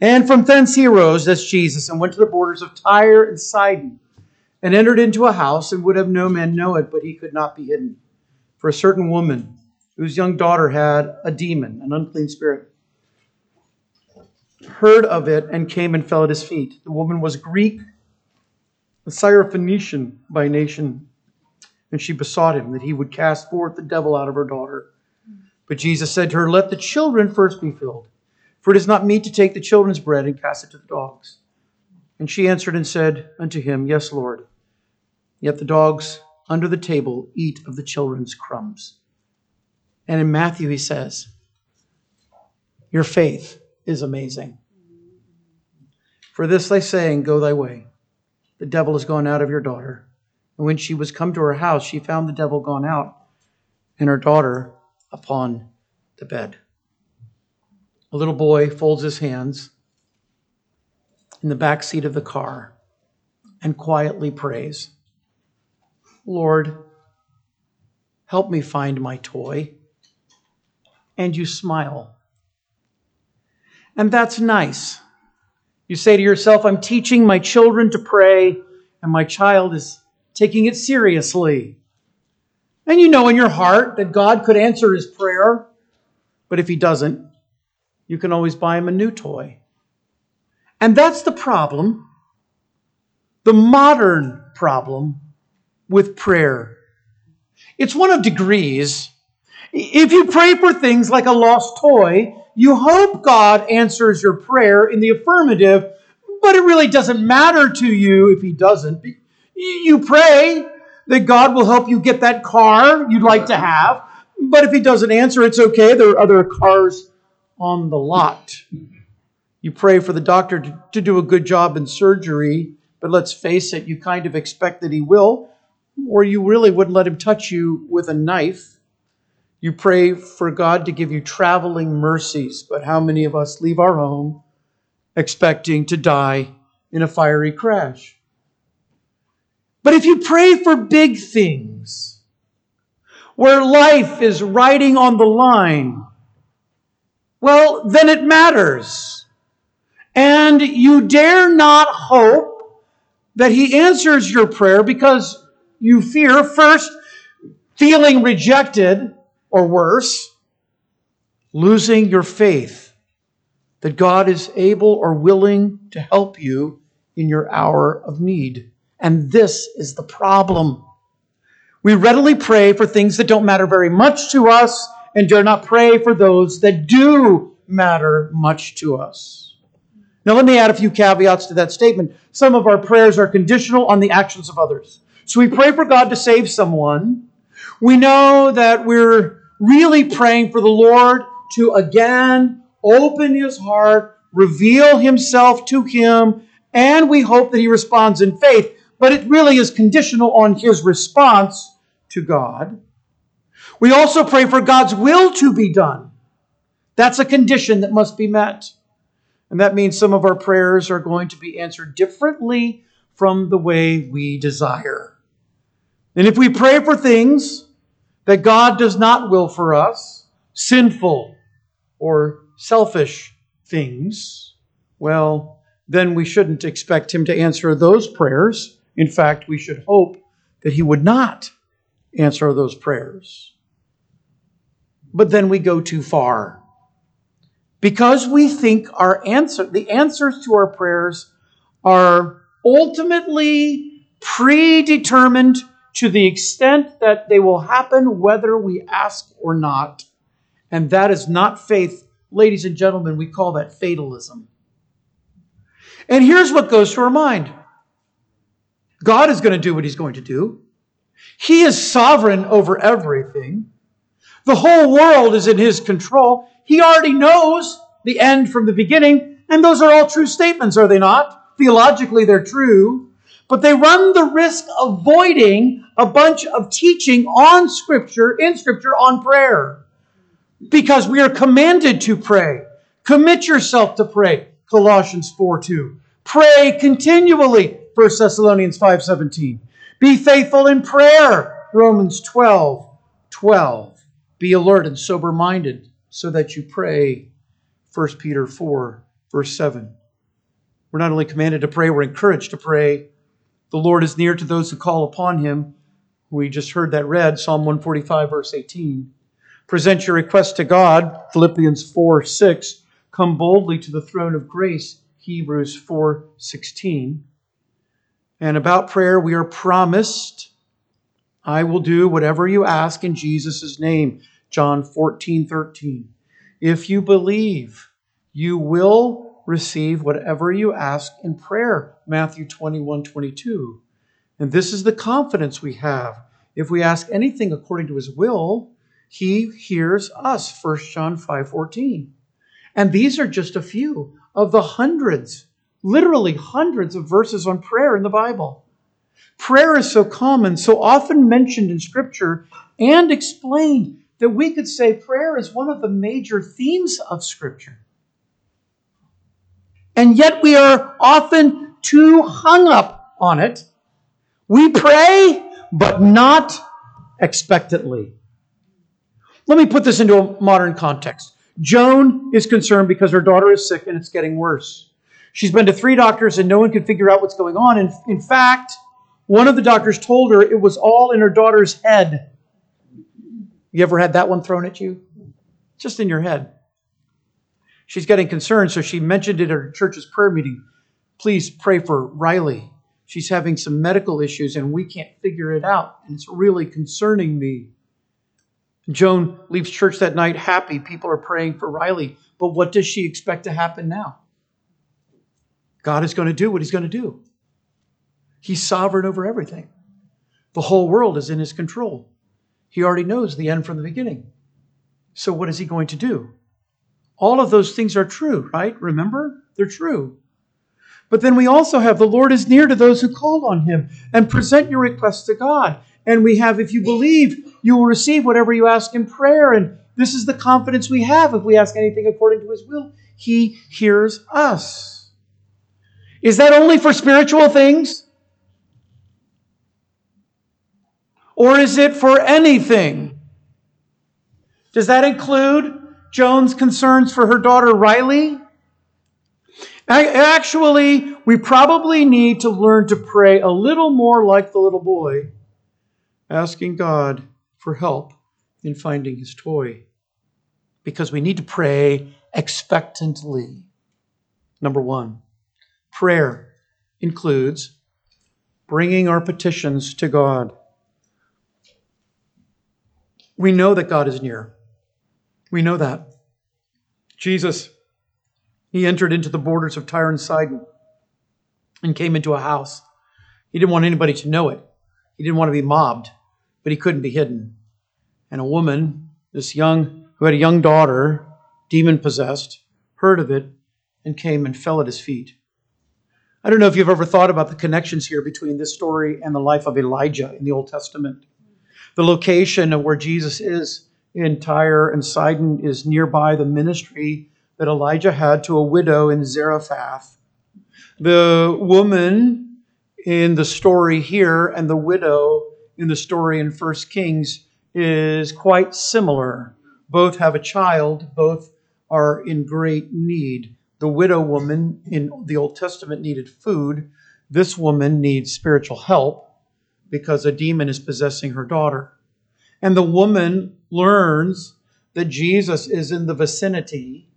And from thence he arose, that's Jesus, and went to the borders of Tyre and Sidon, and entered into a house, and would have no man know it, but he could not be hidden. For a certain woman, whose young daughter had a demon, an unclean spirit, heard of it and came and fell at his feet. The woman was Greek, a Syrophoenician by nation, and she besought him that he would cast forth the devil out of her daughter. But Jesus said to her, Let the children first be filled, for it is not meet to take the children's bread and cast it to the dogs. And she answered and said unto him, Yes, Lord. Yet the dogs under the table eat of the children's crumbs. And in Matthew, he says, Your faith is amazing. For this I say, and go thy way. The devil is gone out of your daughter. And when she was come to her house, she found the devil gone out, and her daughter upon the bed. A little boy folds his hands in the back seat of the car and quietly prays, Lord, help me find my toy and you smile. And that's nice. You say to yourself, I'm teaching my children to pray, and my child is taking it seriously. And you know in your heart that God could answer his prayer, but if he doesn't, you can always buy him a new toy. And that's the problem, the modern problem with prayer. It's one of degrees if you pray for things like a lost toy, you hope God answers your prayer in the affirmative, but it really doesn't matter to you if He doesn't. You pray that God will help you get that car you'd like to have, but if He doesn't answer, it's okay. There are other cars on the lot. You pray for the doctor to, to do a good job in surgery, but let's face it, you kind of expect that He will, or you really wouldn't let Him touch you with a knife. You pray for God to give you traveling mercies, but how many of us leave our home expecting to die in a fiery crash? But if you pray for big things, where life is riding on the line, well, then it matters. And you dare not hope that He answers your prayer because you fear, first, feeling rejected or worse, losing your faith that God is able or willing to help you in your hour of need. And this is the problem. We readily pray for things that don't matter very much to us and dare not pray for those that do matter much to us. Now, let me add a few caveats to that statement. Some of our prayers are conditional on the actions of others. So we pray for God to save someone. We know that we're really praying for the Lord to again open his heart, reveal himself to him, and we hope that he responds in faith. But it really is conditional on his response to God. We also pray for God's will to be done. That's a condition that must be met. And that means some of our prayers are going to be answered differently from the way we desire. And if we pray for things that God does not will for us sinful or selfish things, well, then we shouldn't expect Him to answer those prayers. In fact, we should hope that He would not answer those prayers. But then we go too far. Because we think our answer, the answers to our prayers are ultimately predetermined to the extent that they will happen whether we ask or not. And that is not faith. Ladies and gentlemen, we call that fatalism. And here's what goes through our mind God is going to do what He's going to do, He is sovereign over everything. The whole world is in His control. He already knows the end from the beginning. And those are all true statements, are they not? Theologically, they're true but they run the risk of voiding a bunch of teaching on Scripture, in Scripture, on prayer. Because we are commanded to pray. Commit yourself to pray. Colossians 4 2. Pray continually. 1 Thessalonians 5 17. Be faithful in prayer. Romans 12 12. Be alert and sober minded so that you pray. 1 Peter 4 verse 7. We're not only commanded to pray, we're encouraged to pray. The Lord is near to those who call upon him. We just heard that read, Psalm 145, verse 18. Present your request to God, Philippians 4 6. Come boldly to the throne of grace, Hebrews 4 16. And about prayer, we are promised, I will do whatever you ask in Jesus' name, John 14 13. If you believe, you will receive whatever you ask in prayer, Matthew 21 22. And this is the confidence we have. If we ask anything according to his will, he hears us, 1 John 5 14. And these are just a few of the hundreds, literally hundreds of verses on prayer in the Bible. Prayer is so common, so often mentioned in Scripture and explained that we could say prayer is one of the major themes of Scripture. And yet we are often too hung up on it. We pray, but not expectantly. Let me put this into a modern context. Joan is concerned because her daughter is sick and it's getting worse. She's been to three doctors and no one can figure out what's going on. And in fact, one of the doctors told her it was all in her daughter's head. You ever had that one thrown at you? Just in your head. She's getting concerned, so she mentioned it at her church's prayer meeting. Please pray for Riley. She's having some medical issues and we can't figure it out. And it's really concerning me. Joan leaves church that night happy. People are praying for Riley. But what does she expect to happen now? God is going to do what he's going to do. He's sovereign over everything. The whole world is in his control. He already knows the end from the beginning. So, what is he going to do? All of those things are true, right? Remember? They're true. But then we also have the Lord is near to those who call on him and present your requests to God. And we have, if you believe, you will receive whatever you ask in prayer. And this is the confidence we have. If we ask anything according to his will, he hears us. Is that only for spiritual things? Or is it for anything? Does that include Joan's concerns for her daughter Riley? Actually, we probably need to learn to pray a little more like the little boy asking God for help in finding his toy. Because we need to pray expectantly. Number one, prayer includes bringing our petitions to God. We know that God is near. We know that. Jesus, he entered into the borders of Tyre and Sidon and came into a house. He didn't want anybody to know it. He didn't want to be mobbed but he couldn't be hidden. And a woman, this young, who had a young daughter, demon possessed, heard of it and came and fell at his feet. I don't know if you've ever thought about the connections here between this story and the life of Elijah in the Old Testament. The location of where Jesus is in Tyre and Sidon is nearby the ministry that Elijah had to a widow in Zarephath. The woman in the story here and the widow in the story in First Kings is quite similar. Both have a child, both are in great need. The widow woman in the Old Testament needed food. This woman needs spiritual help because a demon is possessing her daughter. And the woman learns that Jesus is in the vicinity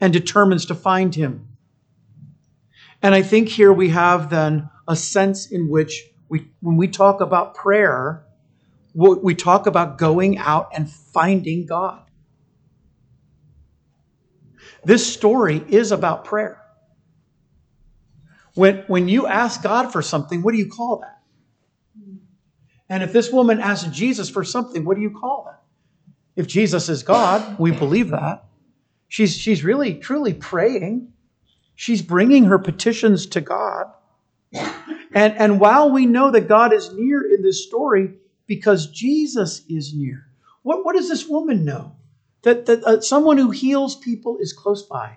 and determines to find him. And I think here we have then a sense in which we, when we talk about prayer, we talk about going out and finding God. This story is about prayer. When, when you ask God for something, what do you call that? And if this woman asked Jesus for something, what do you call that? If Jesus is God, we believe that. She's, she's really, truly praying. She's bringing her petitions to God. And, and while we know that God is near in this story, because Jesus is near, what, what does this woman know? That, that uh, someone who heals people is close by.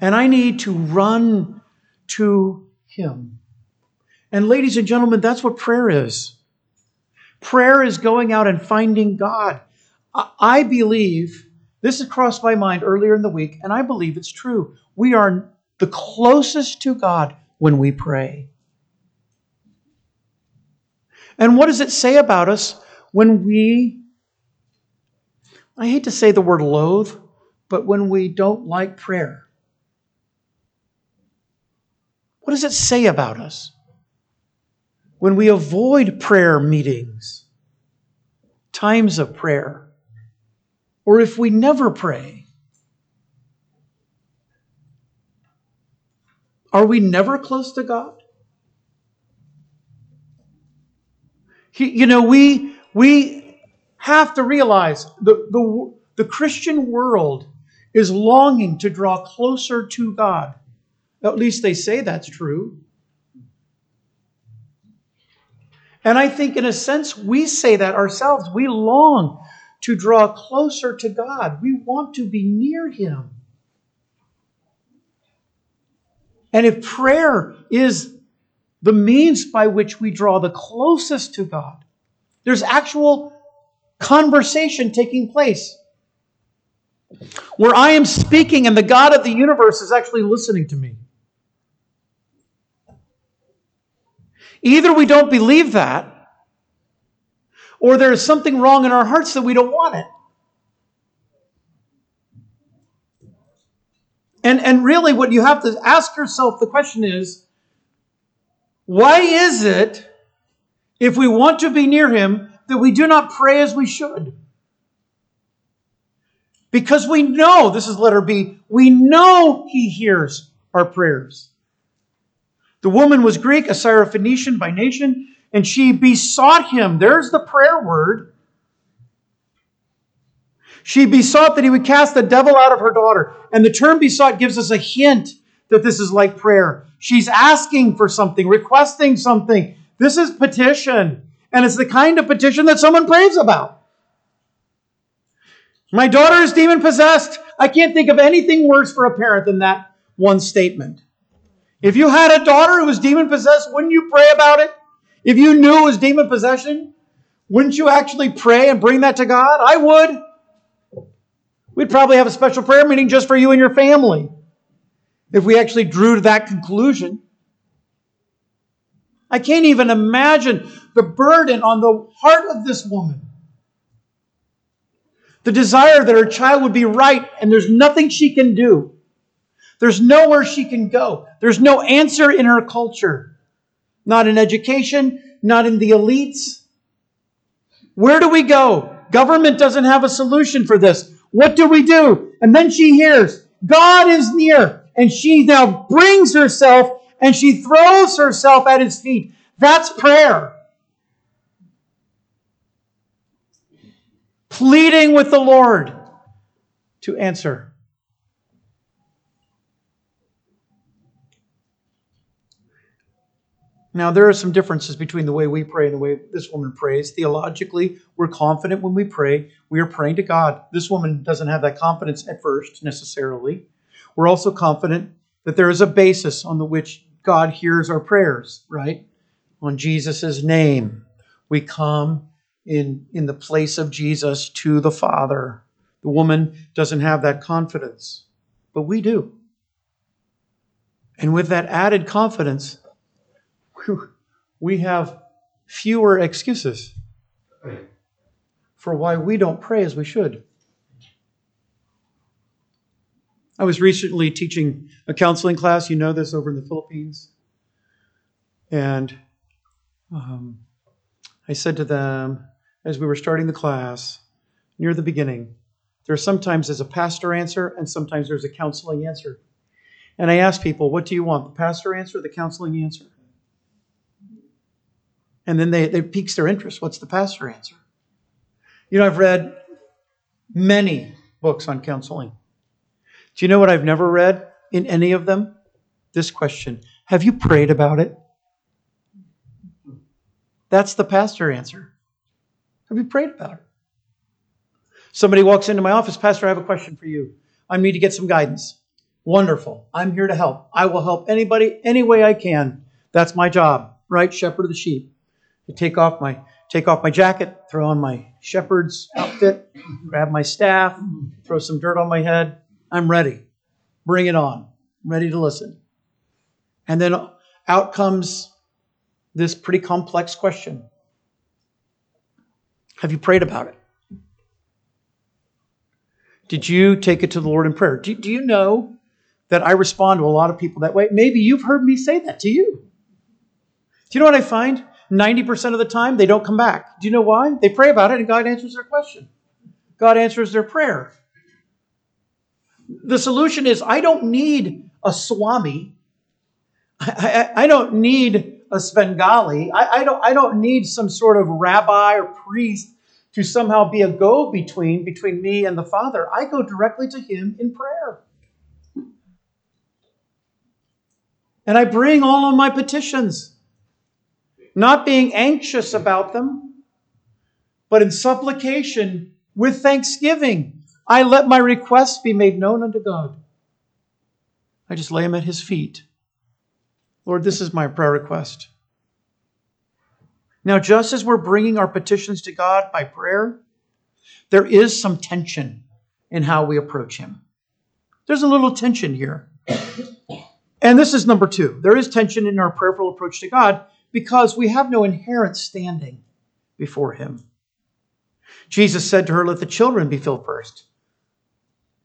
And I need to run to him. And ladies and gentlemen, that's what prayer is. Prayer is going out and finding God. I believe This has crossed my mind earlier in the week, and I believe it's true. We are the closest to God when we pray. And what does it say about us when we, I hate to say the word loathe, but when we don't like prayer? What does it say about us? When we avoid prayer meetings, times of prayer, or if we never pray, are we never close to God? you know, we, we have to realize the, the, the Christian world is longing to draw closer to God. At least they say that's true. And I think, in a sense, we say that ourselves. We long to draw closer to God, we want to be near Him. And if prayer is the means by which we draw the closest to God, there's actual conversation taking place where I am speaking and the God of the universe is actually listening to me. Either we don't believe that, or there is something wrong in our hearts that we don't want it. And, and really, what you have to ask yourself the question is why is it, if we want to be near Him, that we do not pray as we should? Because we know, this is letter B, we know He hears our prayers. The woman was Greek, a Syrophoenician by nation, and she besought him. There's the prayer word. She besought that he would cast the devil out of her daughter. And the term besought gives us a hint that this is like prayer. She's asking for something, requesting something. This is petition. And it's the kind of petition that someone prays about. My daughter is demon possessed. I can't think of anything worse for a parent than that one statement. If you had a daughter who was demon possessed, wouldn't you pray about it? If you knew it was demon possession, wouldn't you actually pray and bring that to God? I would. We'd probably have a special prayer meeting just for you and your family if we actually drew to that conclusion. I can't even imagine the burden on the heart of this woman. The desire that her child would be right and there's nothing she can do. There's nowhere she can go. There's no answer in her culture. Not in education, not in the elites. Where do we go? Government doesn't have a solution for this. What do we do? And then she hears, God is near. And she now brings herself and she throws herself at his feet. That's prayer. Pleading with the Lord to answer. Now, there are some differences between the way we pray and the way this woman prays. Theologically, we're confident when we pray. We are praying to God. This woman doesn't have that confidence at first, necessarily. We're also confident that there is a basis on the which God hears our prayers, right? On Jesus' name. We come in, in the place of Jesus to the Father. The woman doesn't have that confidence, but we do. And with that added confidence, we have fewer excuses for why we don't pray as we should. I was recently teaching a counseling class, you know this, over in the Philippines. And um, I said to them, as we were starting the class, near the beginning, there sometimes is a pastor answer and sometimes there's a counseling answer. And I asked people, what do you want, the pastor answer the counseling answer? And then they, it piques their interest. What's the pastor answer? You know, I've read many books on counseling. Do you know what I've never read in any of them? This question Have you prayed about it? That's the pastor answer. Have you prayed about it? Somebody walks into my office, Pastor, I have a question for you. I need to get some guidance. Wonderful. I'm here to help. I will help anybody any way I can. That's my job, right? Shepherd of the sheep to take off my take off my jacket, throw on my shepherd's outfit, grab my staff, throw some dirt on my head. I'm ready. Bring it on. I'm ready to listen. And then out comes this pretty complex question Have you prayed about it? Did you take it to the Lord in prayer? Do, do you know that I respond to a lot of people that way? Maybe you've heard me say that to you. Do you know what I find? 90% of the time, they don't come back. Do you know why? They pray about it and God answers their question. God answers their prayer. The solution is I don't need a Swami. I, I, I don't need a Svengali. I, I, don't, I don't need some sort of rabbi or priest to somehow be a go between between me and the Father. I go directly to Him in prayer. And I bring all of my petitions, not being anxious about them, but in supplication with thanksgiving. I let my requests be made known unto God. I just lay them at His feet. Lord, this is my prayer request. Now, just as we're bringing our petitions to God by prayer, there is some tension in how we approach Him. There's a little tension here. And this is number two. There is tension in our prayerful approach to God because we have no inherent standing before Him. Jesus said to her, Let the children be filled first.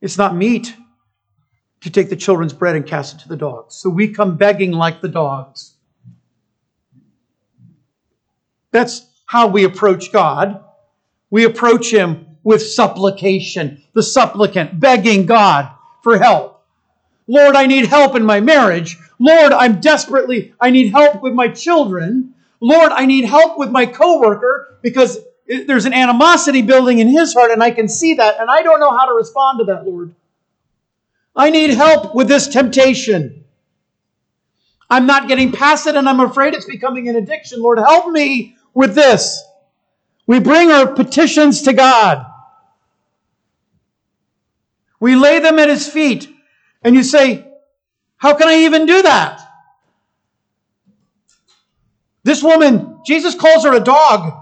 It's not meet to take the children's bread and cast it to the dogs. So we come begging like the dogs. That's how we approach God. We approach Him with supplication, the supplicant, begging God for help. Lord, I need help in my marriage. Lord, I'm desperately, I need help with my children. Lord, I need help with my coworker because there's an animosity building in his heart and I can see that and I don't know how to respond to that, Lord. I need help with this temptation. I'm not getting past it and I'm afraid it's becoming an addiction. Lord, help me with this. We bring our petitions to God. We lay them at His feet. And you say, How can I even do that? This woman, Jesus calls her a dog.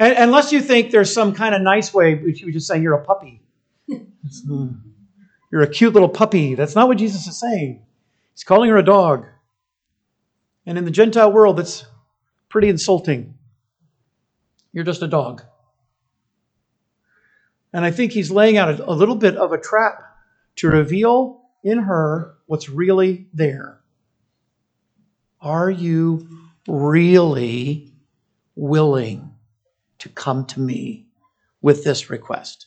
Unless you think there's some kind of nice way, which you just saying you're a puppy. Hmm. You're a cute little puppy. That's not what Jesus is saying. He's calling her a dog. And in the Gentile world, that's pretty insulting. You're just a dog. And I think he's laying out a, little bit of a trap to reveal in her what's really there. Are you really willing to come to me with this request?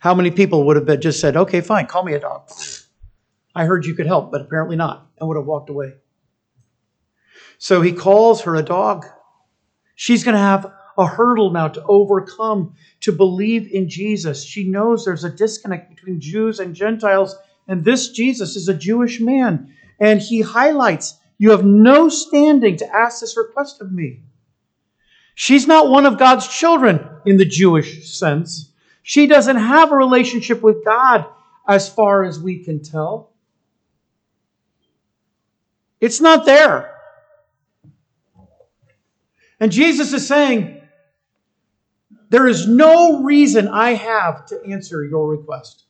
How many people would have just said, okay, fine, call me a dog? I heard you could help, but apparently not, and would have walked away. So he calls her a dog. She's going to have a hurdle now to overcome to believe in Jesus. She knows there's a disconnect between Jews and Gentiles, and this Jesus is a Jewish man. And he highlights, You have no standing to ask this request of me. She's not one of God's children in the Jewish sense. She doesn't have a relationship with God as far as we can tell. It's not there. And Jesus is saying, There is no reason I have to answer your request.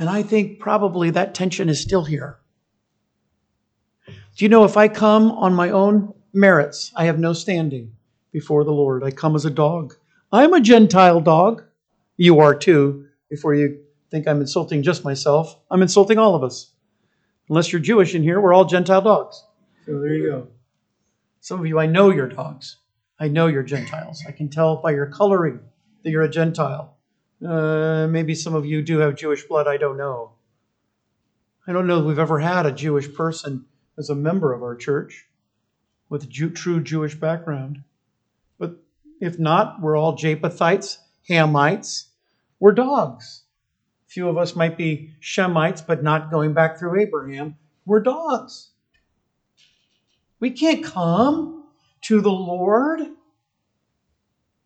And I think probably that tension is still here. Do you know if I come on my own merits, I have no standing before the Lord. I come as a dog. I'm a Gentile dog. You are too, before you think I'm insulting just myself. I'm insulting all of us. Unless you're Jewish in here, we're all Gentile dogs. So there you go. Some of you, I know you're dogs. I know you're Gentiles. I can tell by your coloring that you're a Gentile. Uh, maybe some of you do have Jewish blood. I don't know. I don't know if we've ever had a Jewish person as a member of our church with a Jew, true Jewish background. But if not, we're all Japhethites, Hamites. We're dogs. A few of us might be Shemites, but not going back through Abraham. We're dogs. We can't come to the Lord.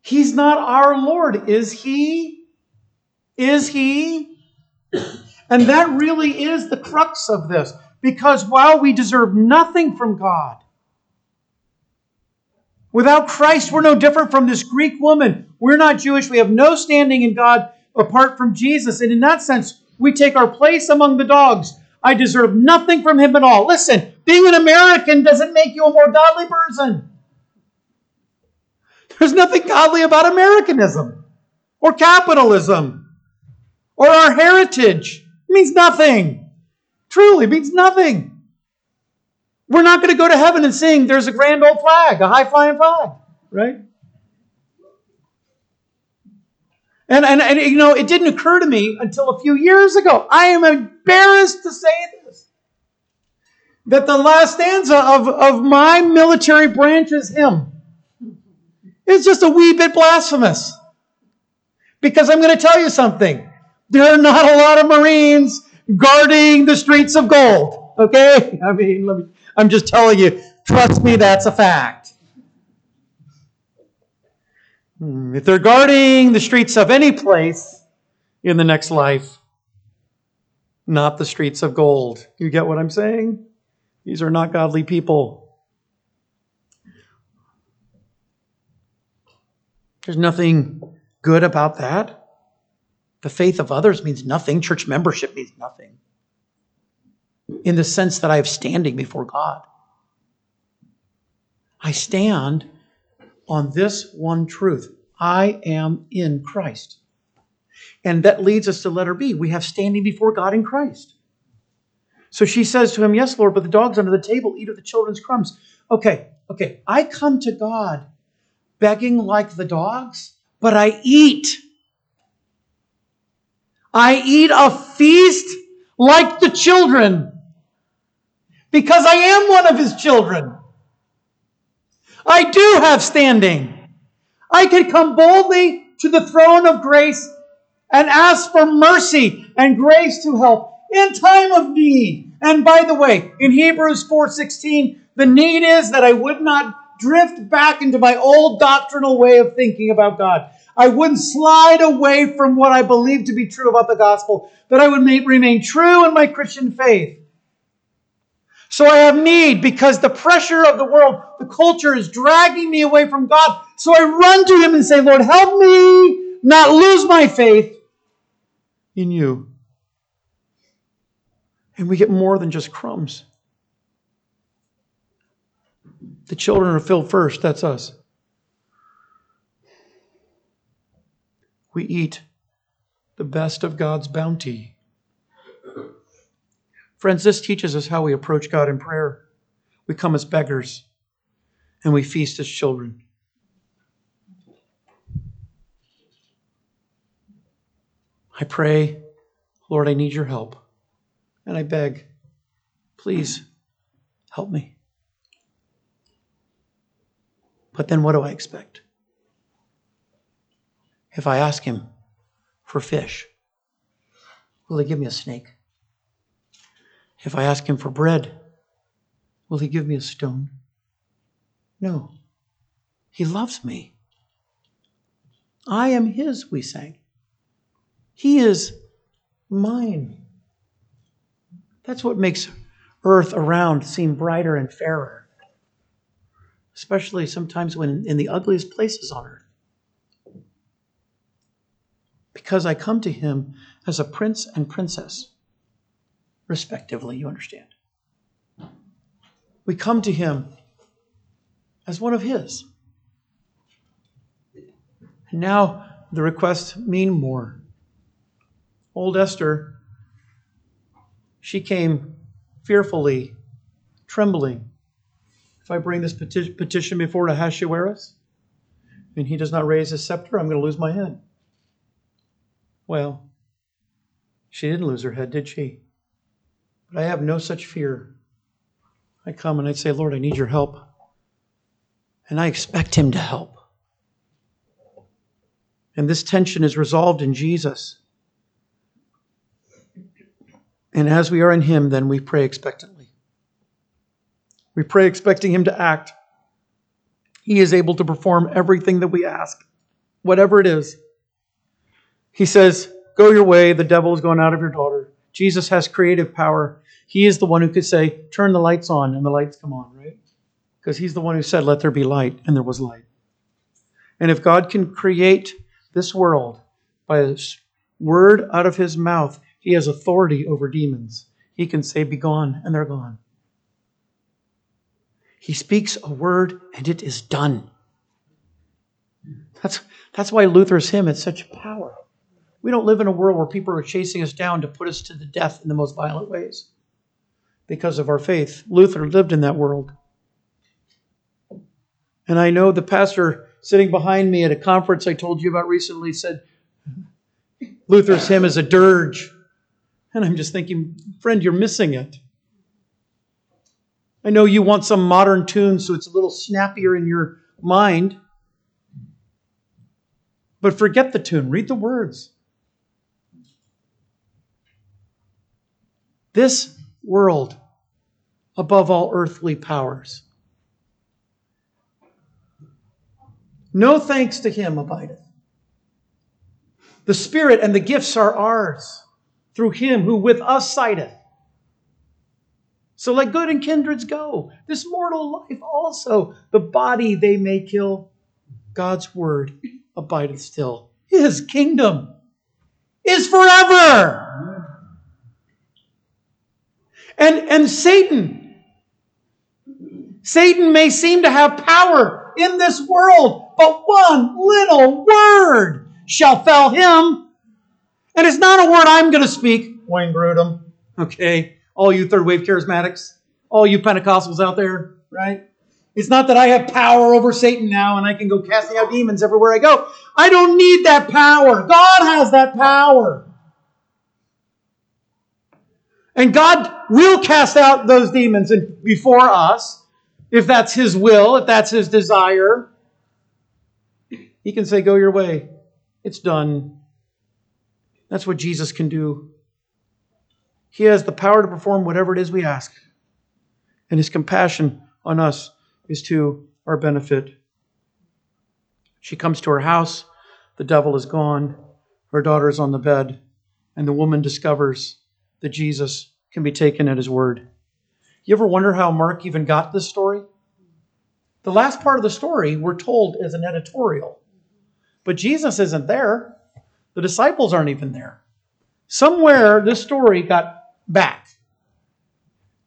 He's not our Lord, is He? Is He? And that really is the crux of this. Because while we deserve nothing from God, without Christ, we're no different from this Greek woman. We're not Jewish. We have no standing in God apart from Jesus. And in that sense, we take our place among the dogs. I deserve nothing from him at all. Listen, being an American doesn't make you a more godly person. There's nothing godly about Americanism or capitalism or our heritage. It means nothing. Truly means nothing. We're not going to go to heaven and sing, there's a grand old flag, a high flying flag, right? And, and, and, you know, it didn't occur to me until a few years ago. I am embarrassed to say this. That the last stanza of, of my military branch's hymn is just a wee bit blasphemous. Because I'm going to tell you something. There are not a lot of Marines guarding the streets of gold. Okay? I mean, me, I'm just telling you, trust me, that's a fact. Hmm, if they're guarding the streets of any place in the next life, not the streets of gold. You get what I'm saying? These are not godly people. There's nothing good about that. The faith of others means nothing. Church membership means nothing. In the sense that I have standing before God. I stand on this one truth I am in Christ. And that leads us to letter B. We have standing before God in Christ. So she says to him, Yes, Lord, but the dogs under the table eat of the children's crumbs. Okay, okay. I come to God begging like the dogs, but I eat. I eat a feast like the children because I am one of his children. I do have standing. I can come boldly to the throne of grace and ask for mercy and grace to help in time of need. And by the way, in Hebrews 4:16, the need is that I would not drift back into my old doctrinal way of thinking about God. I wouldn't slide away from what I believe to be true about the gospel, that I would remain true in my Christian faith. So I have need because the pressure of the world, the culture is dragging me away from God. So I run to Him and say, Lord, help me not lose my faith in you. And we get more than just crumbs. The children are filled first, that's us. We eat the best of God's bounty. Friends, this teaches us how we approach God in prayer. We come as beggars and we feast as children. I pray, Lord, I need your help. And I beg, please help me. But then what do I expect? If I ask him for fish, will he give me a snake? If I ask him for bread, will he give me a stone? No. He loves me. I am his, we sang. He is mine. That's what makes earth around seem brighter and fairer, especially sometimes when in the ugliest places on earth. Because I come to him as a prince and princess respectively, you understand. We come to him as one of his. And now the requests mean more. Old Esther, she came fearfully, trembling. If I bring this petition before Ahasuerus and he does not raise his scepter, I'm going to lose my head. Well, she didn't lose her head, did she? But I have no such fear. I come and I say, Lord, I need your help. And I expect him to help. And this tension is resolved in Jesus. And as we are in him, then we pray expectantly. We pray expecting him to act. He is able to perform everything that we ask, whatever it is. He says, Go your way, the devil is going out of your daughter. Jesus has creative power. He is the one who could say, Turn the lights on, and the lights come on, right? Because he's the one who said, Let there be light, and there was light. And if God can create this world by a word out of his mouth, he has authority over demons. He can say, Be gone, and they're gone. He speaks a word, and it is done. That's, that's why Luther's hymn had such power. We don't live in a world where people are chasing us down to put us to the death in the most violent ways because of our faith. Luther lived in that world. And I know the pastor sitting behind me at a conference I told you about recently said Luther's hymn is a dirge. And I'm just thinking, friend, you're missing it. I know you want some modern tune so it's a little snappier in your mind. But forget the tune, read the words. This world, above all earthly powers, no thanks to him abideth. The Spirit and the gifts are ours through him who with us sideth. So let good and kindreds go. This mortal life also, the body they may kill. God's word abideth still. His kingdom is forever. And, and Satan, Satan may seem to have power in this world, but one little word shall fell him. And it's not a word I'm going to speak, Wayne Grudem. Okay, all you third wave charismatics, all you Pentecostals out there, right? It's not that I have power over Satan now and I can go casting out demons everywhere I go. I don't need that power. God has that power. And God will cast out those demons before us if that's His will, if that's His desire. He can say, Go your way. It's done. That's what Jesus can do. He has the power to perform whatever it is we ask. And His compassion on us is to our benefit. She comes to her house. The devil is gone. Her daughter is on the bed. And the woman discovers that Jesus can be taken at his word. You ever wonder how Mark even got this story? The last part of the story we're told is an editorial. But Jesus isn't there. The disciples aren't even there. Somewhere this story got back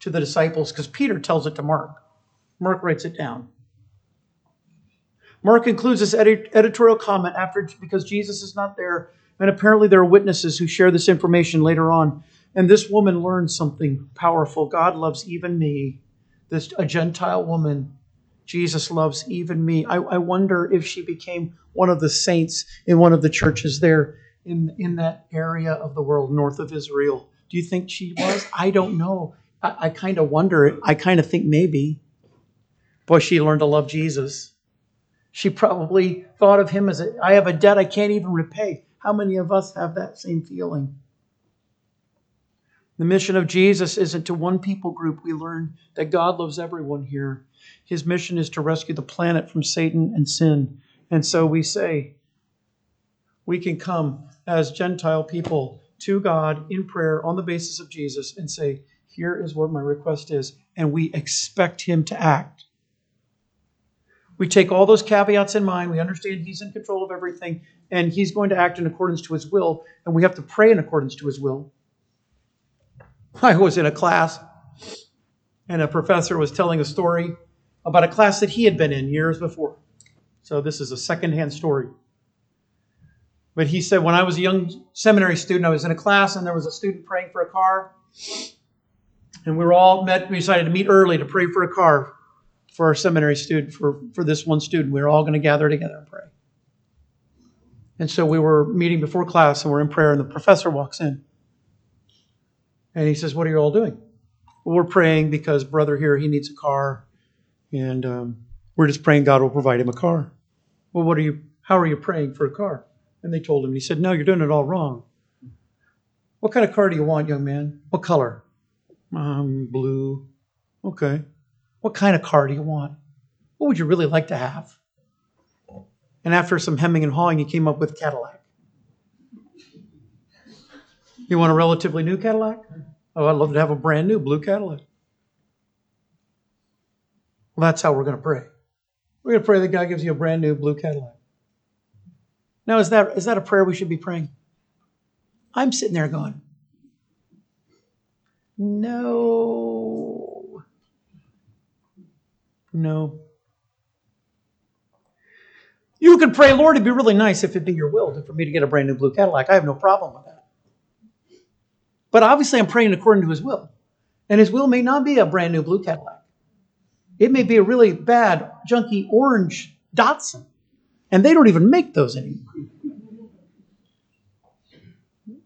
to the disciples because Peter tells it to Mark. Mark writes it down. Mark includes this editorial comment after because Jesus is not there, and apparently there are witnesses who share this information later on. And this woman learns something powerful. God loves even me, this a Gentile woman. Jesus loves even me. I, I wonder if she became one of the saints in one of the churches there in, in that area of the world north of Israel. Do you think she was? I don't know. I, I kind of wonder. I kind of think maybe. Boy, she learned to love Jesus. She probably thought of him as a, I have a debt I can't even repay. How many of us have that same feeling? The mission of Jesus isn't to one people group. We learn that God loves everyone here. His mission is to rescue the planet from Satan and sin. And so we say, we can come as Gentile people to God in prayer on the basis of Jesus and say, Here is what my request is. And we expect Him to act. We take all those caveats in mind. We understand He's in control of everything and He's going to act in accordance to His will. And we have to pray in accordance to His will. I was in a class, and a professor was telling a story about a class that he had been in years before. So this is a secondhand story. But he said, when I was a young seminary student, I was in a class and there was a student praying for a car. And we were all met, we decided to meet early to pray for a car for our seminary student, for, for this one student. We were all going to gather together and pray. And so we were meeting before class and we're in prayer, and the professor walks in. And he says, What are you all doing? Well, we're praying because brother here, he needs a car. And um, we're just praying God will provide him a car. Well, what are you, how are you praying for a car? And they told him, he said, No, you're doing it all wrong. What kind of car do you want, young man? What color? Um, blue. Okay. What kind of car do you want? What would you really like to have? And after some hemming and hawing, he came up with Cadillac. You want a relatively new Cadillac? Oh, I'd love to have a brand new blue Cadillac. Well, that's how we're going to pray. We're going to pray that God gives you a brand new blue Cadillac. Now, is that, is that a prayer we should be praying? I'm sitting there going, no. No. You could pray, Lord, it'd be really nice if it'd be your will for me to get a brand new blue Cadillac. I have no problem with that. But obviously, I'm praying according to his will. And his will may not be a brand new blue Cadillac. It may be a really bad, junky orange Datsun. And they don't even make those anymore.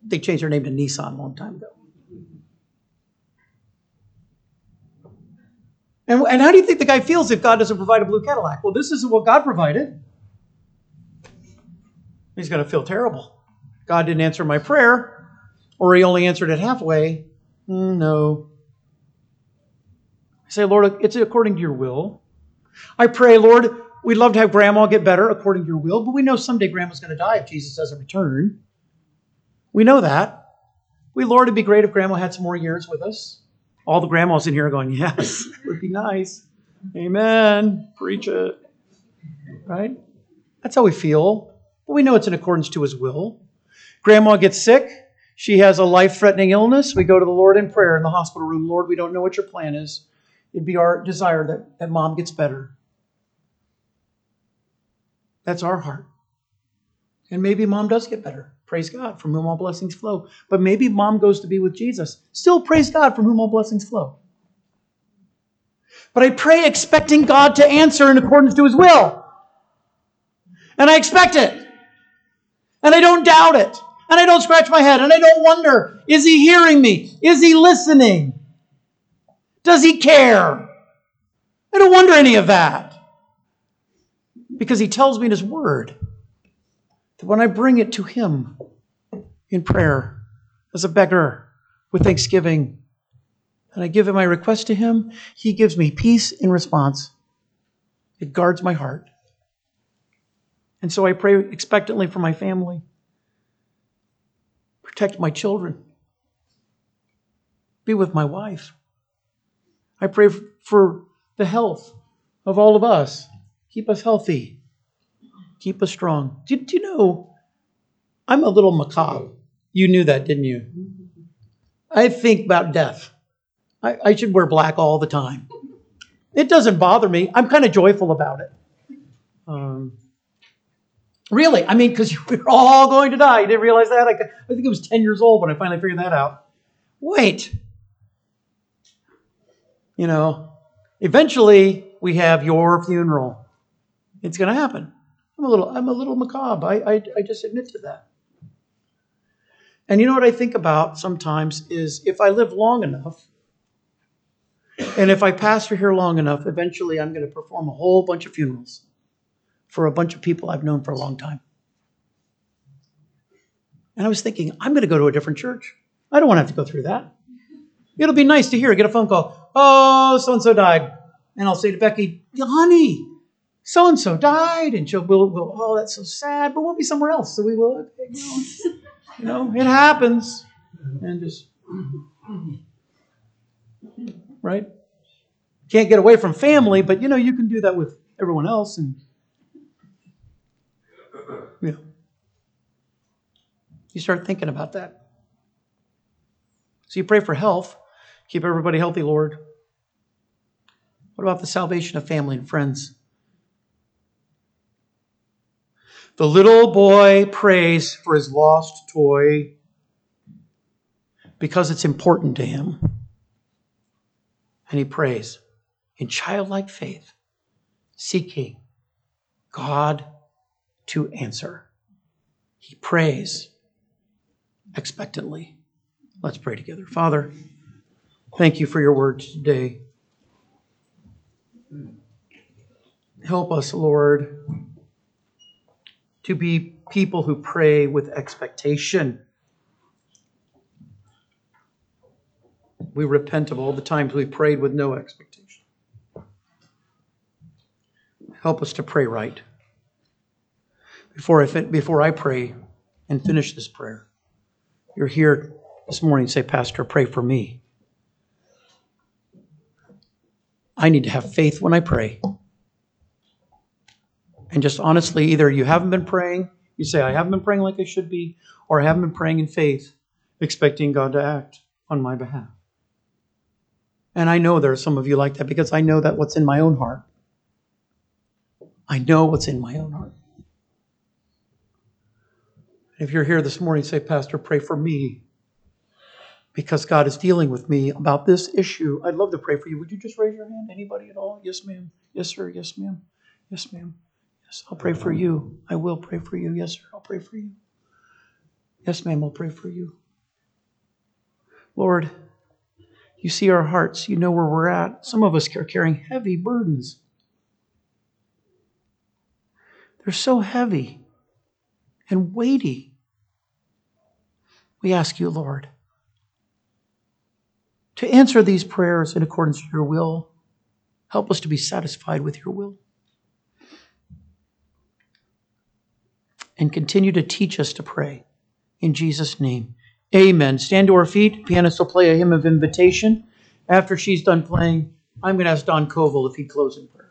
They changed their name to Nissan a long time ago. And, and how do you think the guy feels if God doesn't provide a blue Cadillac? Well, this isn't what God provided. He's going to feel terrible. God didn't answer my prayer, or he only answered it halfway. Mm, no. I say, Lord, it's according to your will. I pray, Lord, we'd love to have grandma get better according to your will, but we know someday grandma's going to die if Jesus doesn't return. We know that. We, Lord, it'd be great if grandma had some more years with us. All the grandmas in here are going, yes, it would be nice. Amen. Preach it. Right? That's how we feel. But we know it's in accordance to his will. Grandma gets sick. She has a life threatening illness. We go to the Lord in prayer in the hospital room. Lord, we don't know what your plan is. It'd be our desire that, that mom gets better. That's our heart. And maybe mom does get better. Praise God, from whom all blessings flow. But maybe mom goes to be with Jesus. Still praise God, from whom all blessings flow. But I pray expecting God to answer in accordance to his will. And I expect it. And I don't doubt it. And I don't scratch my head. And I don't wonder is he hearing me? Is he listening? Does he care? I don't wonder any of that. Because he tells me in his word that when I bring it to him in prayer, as a beggar, with thanksgiving, and I give him my request to him, he gives me peace in response. It guards my heart. And so I pray expectantly for my family. Protect my children. Be with my wife. I pray for the health of all of us. Keep us healthy. Keep us strong. Do, do you know, I'm a little macabre. You knew that, didn't you? I think about death. I, I should wear black all the time. It doesn't bother me. I'm kind of joyful about it. Um, really, I mean, because we're all going to die. You didn't realize that? I, I think it was 10 years old when I finally figured that out. Wait. You know, eventually we have your funeral. It's going to happen. I'm a little, I'm a little macabre. I, I, I just admit to that. And you know what I think about sometimes is if I live long enough, and if I pastor here long enough, eventually I'm going to perform a whole bunch of funerals for a bunch of people I've known for a long time. And I was thinking, I'm going to go to a different church. I don't want to have to go through that. It'll be nice to hear, get a phone call. Oh, so and so died. And I'll say to Becky, honey, so and so died. And she'll, we'll, we'll, oh, that's so sad, but we'll be somewhere else. So we will, you know, it happens. And just, right? Can't get away from family, but you know, you can do that with everyone else. And, you you start thinking about that. So you pray for health. Keep everybody healthy, Lord. What about the salvation of family and friends? The little boy prays for his lost toy because it's important to him. And he prays in childlike faith, seeking God to answer. He prays expectantly. Let's pray together. Father, thank you for your words today. Help us, Lord, to be people who pray with expectation. We repent of all the times we prayed with no expectation. Help us to pray right before I, before I pray and finish this prayer, you're here this morning say, Pastor, pray for me. I need to have faith when I pray. And just honestly, either you haven't been praying, you say, I haven't been praying like I should be, or I haven't been praying in faith, expecting God to act on my behalf. And I know there are some of you like that because I know that what's in my own heart. I know what's in my own heart. If you're here this morning, say, Pastor, pray for me because God is dealing with me about this issue. I'd love to pray for you. Would you just raise your hand? Anybody at all? Yes, ma'am. Yes, sir. Yes, ma'am. Yes, ma'am. Yes, I'll pray for you. I will pray for you. Yes, sir. I'll pray for you. Yes, ma'am. I'll pray for you. Lord, you see our hearts. You know where we're at. Some of us are carrying heavy burdens. They're so heavy and weighty. We ask you, Lord, to answer these prayers in accordance with your will. Help us to be satisfied with your will. And continue to teach us to pray. In Jesus' name. Amen. Stand to our feet. Pianist will play a hymn of invitation. After she's done playing, I'm going to ask Don Koval if he'd close in prayer.